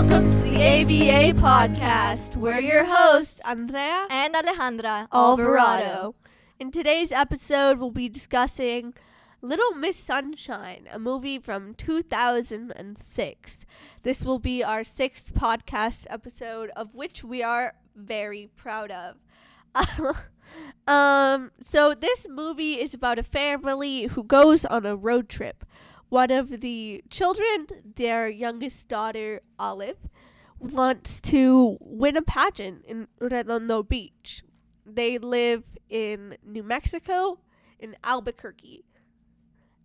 Welcome to the ABA podcast. We're your hosts, Andrea and Alejandra Alvarado. In today's episode, we'll be discussing Little Miss Sunshine, a movie from 2006. This will be our sixth podcast episode, of which we are very proud of. um, so this movie is about a family who goes on a road trip. One of the children, their youngest daughter, Olive, wants to win a pageant in Redondo Beach. They live in New Mexico, in Albuquerque,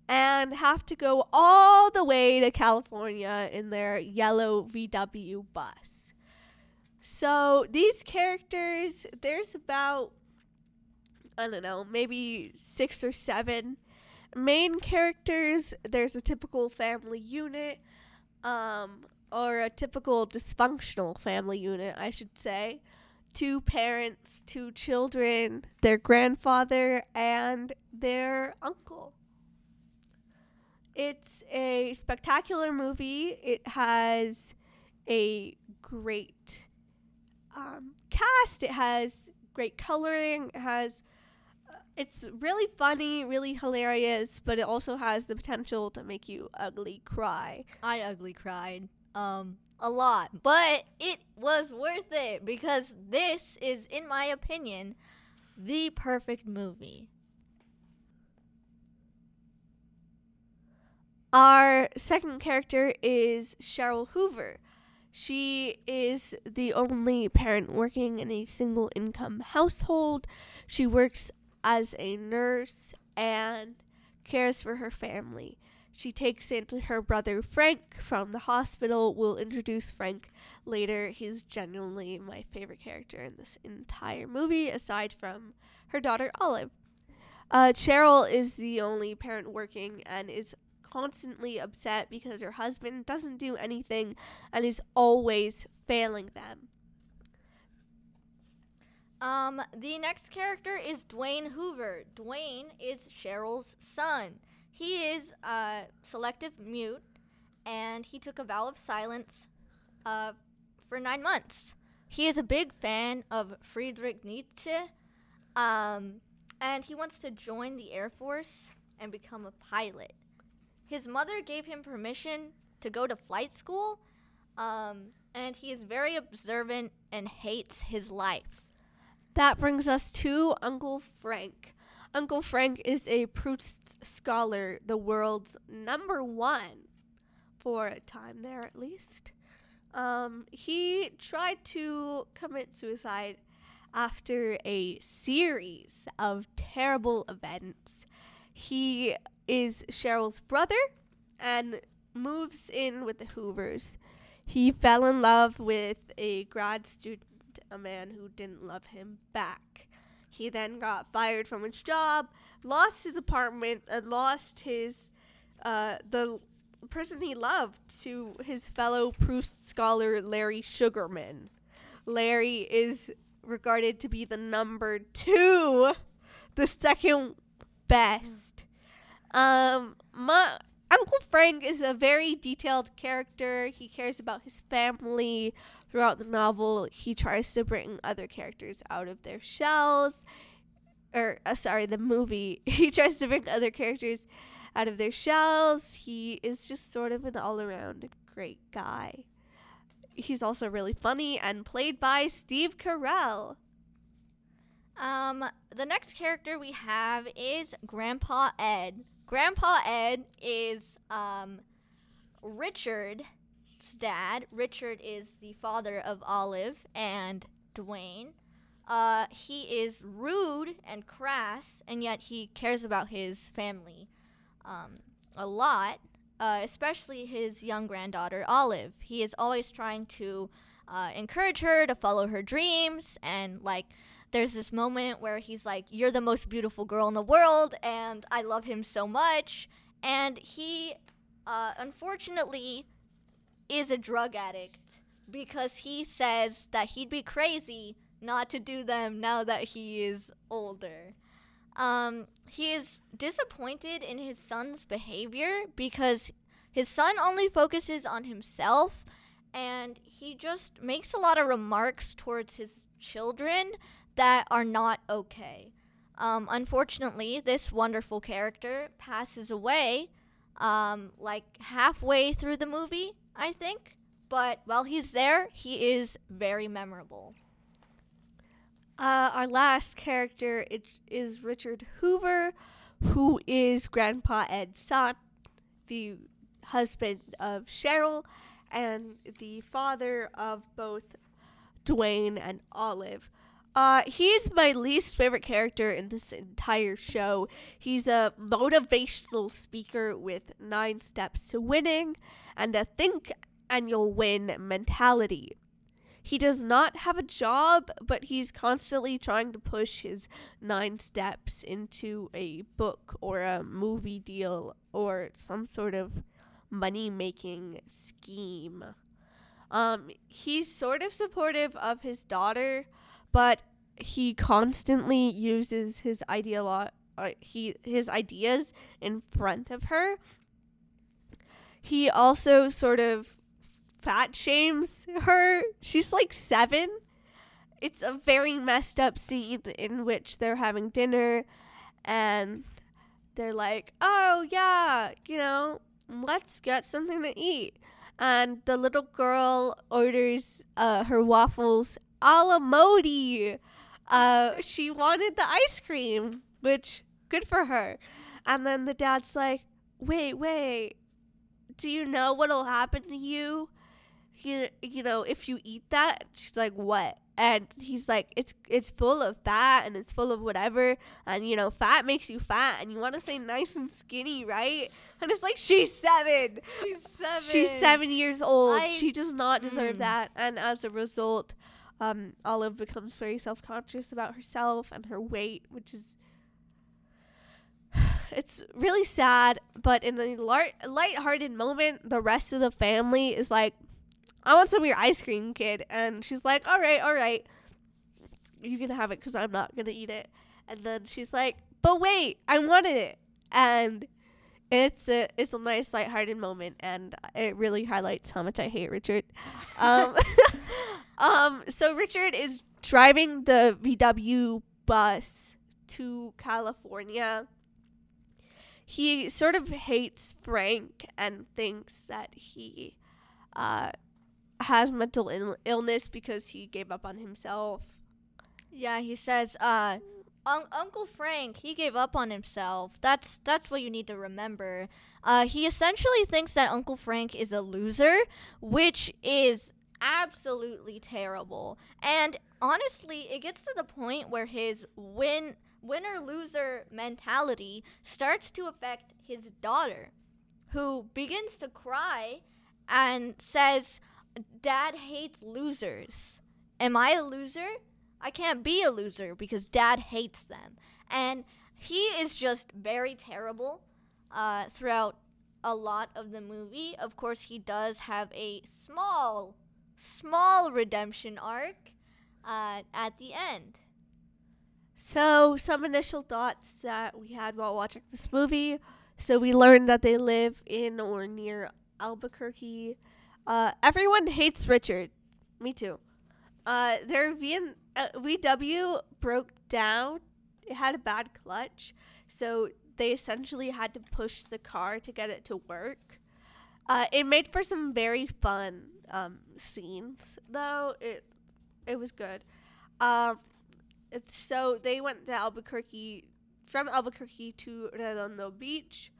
and have to go all the way to California in their yellow VW bus. So these characters, there's about, I don't know, maybe six or seven main characters. There's a typical family unit, um, or a typical dysfunctional family unit, I should say. Two parents, two children, their grandfather, and their uncle. It's a spectacular movie. It has a great um, cast. It has great coloring. It has. It's really funny, really hilarious, but it also has the potential to make you ugly cry. I ugly cried. Um, a lot, but it was worth it because this is, in my opinion, the perfect movie. Our second character is Cheryl Hoover. She is the only parent working in a single income household. She works as a nurse and cares for her family. She takes in her brother Frank from the hospital. We'll introduce Frank later. He's genuinely my favorite character in this entire movie, aside from her daughter Olive. Uh, Cheryl is the only parent working and is constantly upset because her husband doesn't do anything and is always failing them. Um, the next character is Dwayne Hoover. Dwayne is Cheryl's son. He is uh, selective mute, and he took a vow of silence uh, for nine months. He is a big fan of Friedrich Nietzsche, um, and he wants to join the Air Force and become a pilot. His mother gave him permission to go to flight school, um, and he is very observant and hates his life. That brings us to Uncle Frank. Uncle Frank is a Proust scholar, the world's number one for a time there at least. Um, he tried to commit suicide after a series of terrible events. He is Cheryl's brother and moves in with the Hoovers. He fell in love with a grad student, a man who didn't love him back. He then got fired from his job, lost his apartment, and lost his uh, the person he loved to his fellow Proust scholar Larry Sugarman. Larry is regarded to be the number two, the second best. Um, my Uncle Frank is a very detailed character. He cares about his family. Throughout the novel, he tries to bring other characters out of their shells. Or, uh, sorry, the movie. He tries to bring other characters out of their shells. He is just sort of an all around great guy. He's also really funny and played by Steve Carell. Um, the next character we have is Grandpa Ed. Grandpa Ed is um, Richard's dad. Richard is the father of Olive and Dwayne. Uh, he is rude and crass, and yet he cares about his family um, a lot, uh, especially his young granddaughter, Olive. He is always trying to uh, encourage her to follow her dreams and, like, there's this moment where he's like, You're the most beautiful girl in the world, and I love him so much. And he, uh, unfortunately, is a drug addict because he says that he'd be crazy not to do them now that he is older. Um, he is disappointed in his son's behavior because his son only focuses on himself and he just makes a lot of remarks towards his children that are not okay. Um, unfortunately, this wonderful character passes away um, like halfway through the movie, I think. But while he's there, he is very memorable. Uh, our last character it, is Richard Hoover, who is Grandpa Ed's son, the husband of Cheryl, and the father of both Dwayne and Olive. Uh, he's my least favorite character in this entire show. He's a motivational speaker with nine steps to winning and a think and you'll win mentality. He does not have a job, but he's constantly trying to push his nine steps into a book or a movie deal or some sort of money making scheme. Um, he's sort of supportive of his daughter, but he constantly uses his ideolo- uh, he his ideas in front of her. He also sort of fat shames her. She's like 7. It's a very messed up scene in which they're having dinner and they're like, "Oh, yeah, you know, let's get something to eat." And the little girl orders uh, her waffles a la mode. Uh, she wanted the ice cream, which good for her. And then the dad's like, "Wait, wait. Do you know what'll happen to you? You, you know, if you eat that?" She's like, "What?" And he's like, "It's it's full of fat and it's full of whatever, and you know, fat makes you fat, and you want to say nice and skinny, right?" And it's like, "She's seven. She's seven. She's seven years old. I- she does not deserve Mm. that, and as a result." um, Olive becomes very self conscious about herself and her weight, which is it's really sad. But in a light-hearted moment, the rest of the family is like, "I want some of your ice cream, kid," and she's like, "All right, all right, you can have it because I'm not gonna eat it." And then she's like, "But wait, I wanted it," and it's a it's a nice lighthearted moment, and it really highlights how much I hate Richard. Um, um, so Richard is driving the VW bus to California. He sort of hates Frank and thinks that he uh, has mental Ill- illness because he gave up on himself. Yeah, he says, uh, Un- Uncle Frank, he gave up on himself. That's that's what you need to remember. Uh, he essentially thinks that Uncle Frank is a loser, which is absolutely terrible. And honestly, it gets to the point where his win winner loser mentality starts to affect his daughter, who begins to cry and says, "Dad hates losers. Am I a loser?" I can't be a loser because dad hates them. And he is just very terrible uh, throughout a lot of the movie. Of course, he does have a small, small redemption arc uh, at the end. So, some initial thoughts that we had while watching this movie. So, we learned that they live in or near Albuquerque. Uh, everyone hates Richard. Me too. Uh, their VN, uh, VW broke down. It had a bad clutch. So, they essentially had to push the car to get it to work. Uh, it made for some very fun um, scenes, though. It it was good. Um, so they went to Albuquerque, from Albuquerque to Redondo Beach.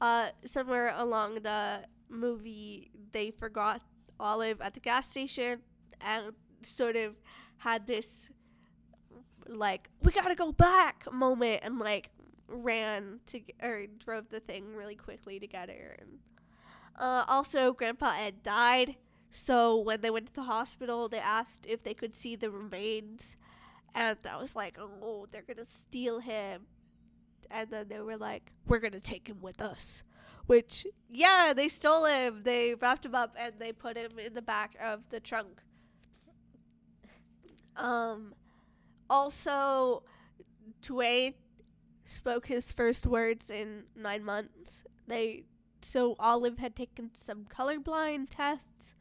Uh, somewhere along the movie, they forgot Olive at the gas station and sort of had this like we gotta go back moment and like ran to or drove the thing really quickly to get her and uh, also grandpa ed died so when they went to the hospital they asked if they could see the remains and i was like oh they're gonna steal him and then they were like we're gonna take him with us which yeah they stole him they wrapped him up and they put him in the back of the trunk um also Dwayne spoke his first words in nine months. They so Olive had taken some colorblind tests.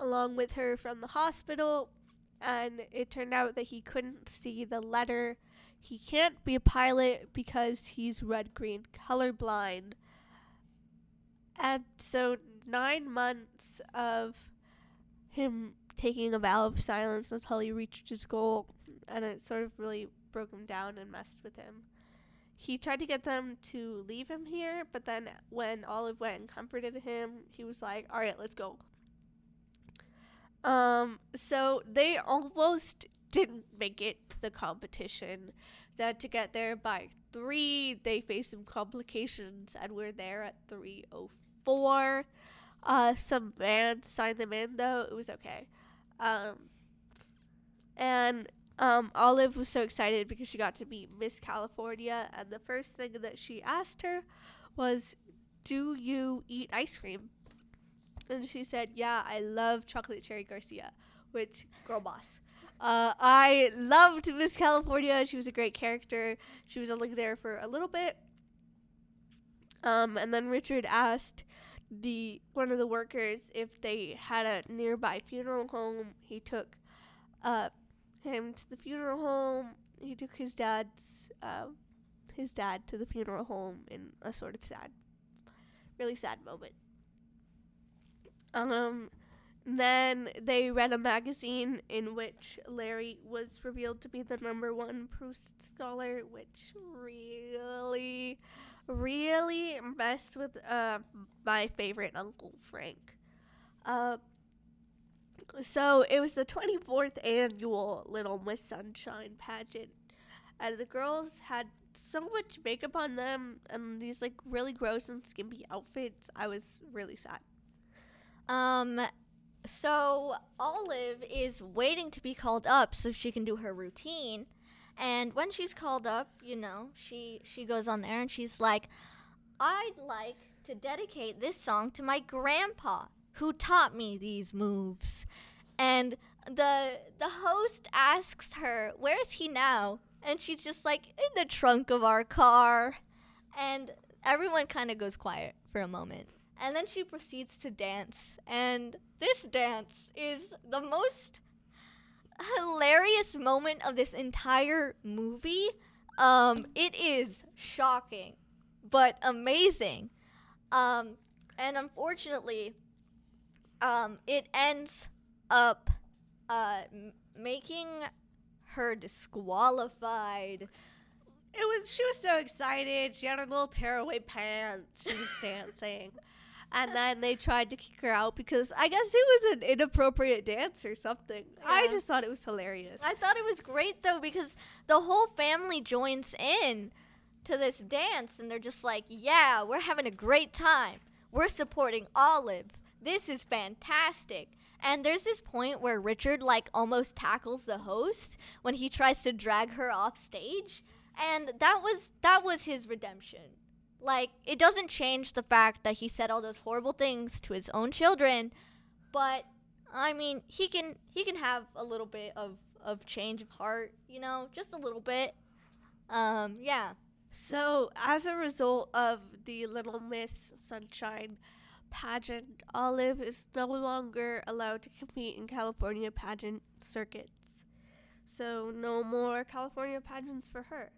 along with her from the hospital, and it turned out that he couldn't see the letter. He can't be a pilot because he's red green colorblind. And so, nine months of him taking a vow of silence until he reached his goal, and it sort of really broke him down and messed with him. He tried to get them to leave him here, but then when Olive went and comforted him, he was like, "All right, let's go." Um, so they almost didn't make it to the competition. They had to get there by three. They faced some complications and we're there at three oh four. Uh, some bands signed them in though. It was okay. Um, and um, Olive was so excited because she got to meet Miss California, and the first thing that she asked her was, "Do you eat ice cream?" And she said, "Yeah, I love chocolate cherry Garcia," which girl boss. Uh, I loved Miss California. She was a great character. She was only there for a little bit. Um, and then Richard asked the one of the workers if they had a nearby funeral home. He took uh, him to the funeral home. He took his dad's uh, his dad to the funeral home in a sort of sad, really sad moment. Um, then they read a magazine in which Larry was revealed to be the number one Proust scholar, which really, really messed with uh, my favorite Uncle Frank. Uh, so it was the 24th annual Little Miss Sunshine pageant, and the girls had so much makeup on them and these like really gross and skimpy outfits. I was really sad. Um, so Olive is waiting to be called up so she can do her routine. And when she's called up, you know, she she goes on there and she's like, "I'd like to dedicate this song to my grandpa who taught me these moves." And the the host asks her, "Where's he now?" And she's just like, "In the trunk of our car." And everyone kind of goes quiet for a moment. And then she proceeds to dance. And this dance is the most hilarious moment of this entire movie. Um, it is shocking, but amazing. Um, and unfortunately, um, it ends up uh, m- making her disqualified. It was she was so excited. She had her little tearaway pants. She was dancing. And then they tried to kick her out because I guess it was an inappropriate dance or something. I just thought it was hilarious. I thought it was great though because the whole family joins in to this dance and they're just like, "Yeah, we're having a great time. We're supporting Olive. This is fantastic." And there's this point where Richard like almost tackles the host when he tries to drag her off stage, and that was that was his redemption. Like it doesn't change the fact that he said all those horrible things to his own children, but I mean, he can he can have a little bit of of change of heart, you know, just a little bit. Um, yeah. So, as a result of the Little Miss Sunshine pageant, Olive is no longer allowed to compete in California pageant circuits. So, no more California pageants for her.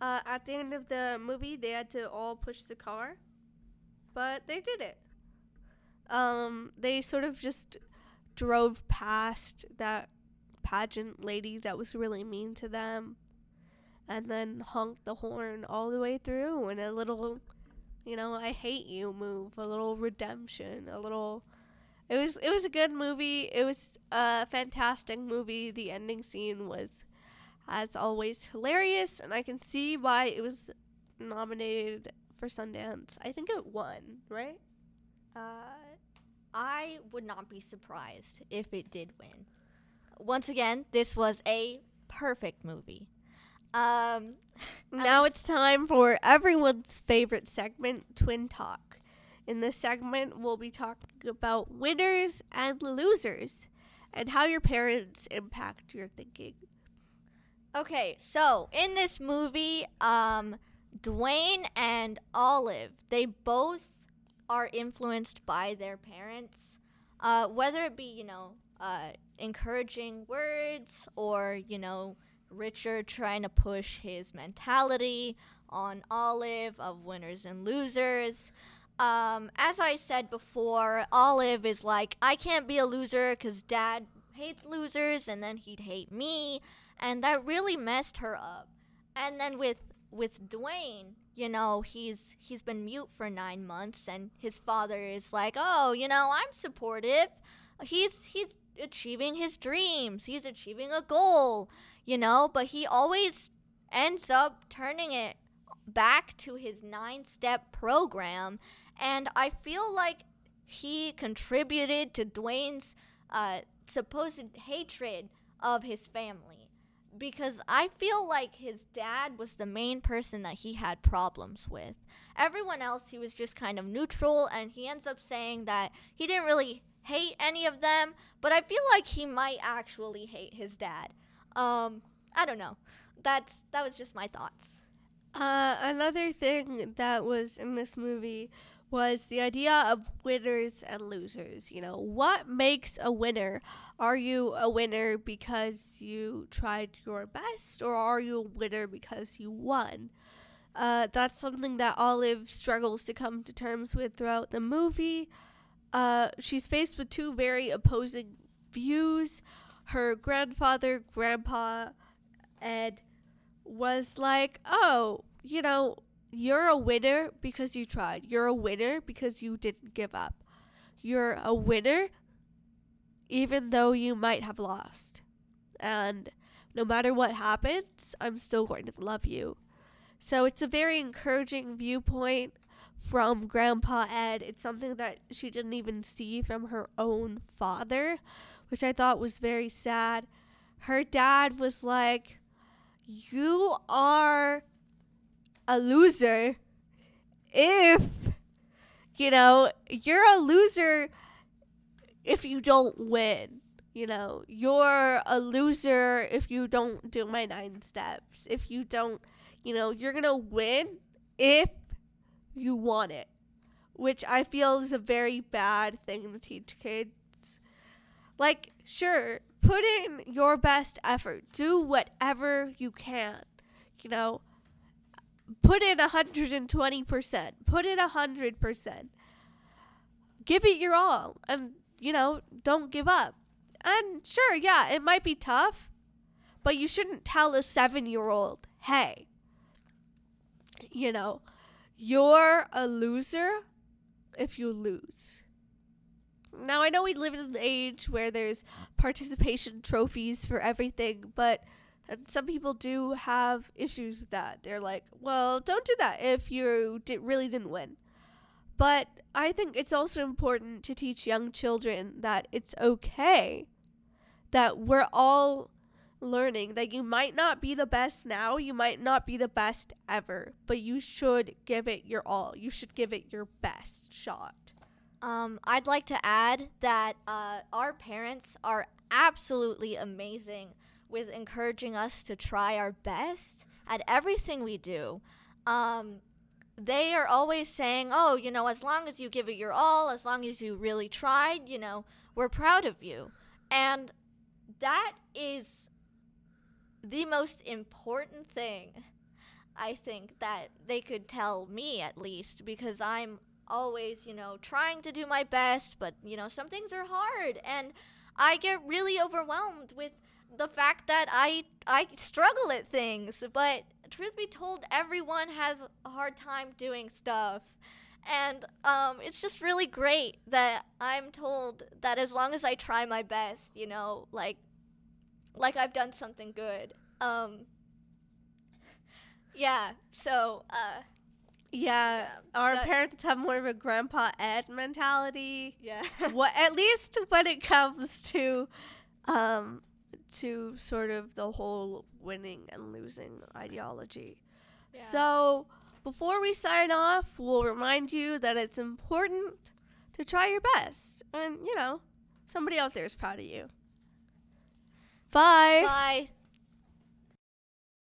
Uh, at the end of the movie, they had to all push the car, but they did it. Um, they sort of just drove past that pageant lady that was really mean to them and then honked the horn all the way through and a little you know i hate you move a little redemption a little it was it was a good movie it was a fantastic movie the ending scene was as always hilarious and i can see why it was nominated for sundance i think it won right Uh, I would not be surprised if it did win. Once again, this was a perfect movie. Um, Now it's time for everyone's favorite segment, Twin Talk. In this segment, we'll be talking about winners and losers and how your parents impact your thinking. Okay, so in this movie, um, Dwayne and Olive, they both are influenced by their parents. uh, whether it be you know uh, encouraging words or you know Richard trying to push his mentality on Olive of winners and losers. Um, as I said before, Olive is like, I can't be a loser because dad hates losers and then he'd hate me. And that really messed her up. And then with with Dwayne, you know, he's he's been mute for nine months and his father is like, Oh, you know, I'm supportive. He's he's achieving his dreams. He's achieving a goal, you know, but he always ends up turning it back to his nine step program. And I feel like he contributed to Dwayne's uh, supposed hatred of his family. Because I feel like his dad was the main person that he had problems with. Everyone else, he was just kind of neutral, and he ends up saying that he didn't really hate any of them, but I feel like he might actually hate his dad. Um, I don't know. That's that was just my thoughts. Uh, another thing that was in this movie was the idea of winners and losers. You know, what makes a winner? Are you a winner because you tried your best, or are you a winner because you won? Uh, that's something that Olive struggles to come to terms with throughout the movie. Uh, she's faced with two very opposing views. Her grandfather, Grandpa Ed, was like, oh, you know, you're a winner because you tried. You're a winner because you didn't give up. You're a winner even though you might have lost. And no matter what happens, I'm still going to love you. So it's a very encouraging viewpoint from Grandpa Ed. It's something that she didn't even see from her own father, which I thought was very sad. Her dad was like, You are a loser if, you know, you're a loser if you don't win. You know, you're a loser if you don't do my nine steps. If you don't, you know, you're to win if you want it, which I feel is a very bad thing to teach kids. Like, sure, put in your best effort, do whatever you can, you know, put in 120%, put in 100%. Give it your all and, you know, don't give up. And sure, yeah, it might be tough, but you shouldn't tell a seven year old, hey, you know, you're a loser if you lose. Now, I know we live in an age where there's participation trophies for everything, but some people do have issues with that. They're like, well, don't do that if you di- really didn't win. But I think it's also important to teach young children that it's okay that we're all learning that you might not be the best now, you might not be the best ever, but you should give it your all. You should give it your best shot. Um, I'd like to add that uh, our parents are absolutely amazing with encouraging us to try our best at everything we do. Um, they are always saying, oh, you know, as long as you give it your all, as long as you really tried, you know, we're proud of you. And that is the most important thing I think that they could tell me at least because I'm always, you know, trying to do my best, but you know, some things are hard and I get really overwhelmed with the fact that I I struggle at things, but truth be told, everyone has a hard time doing stuff. And um, it's just really great that I'm told that as long as I try my best, you know, like like I've done something good. Um, yeah. So. Uh, yeah, Yeah, our parents have more of a grandpa Ed mentality. yeah. what at least when it comes to um to sort of the whole winning and losing ideology. Yeah. So, before we sign off, we'll remind you that it's important to try your best. And, you know, somebody out there is proud of you. Bye. Bye.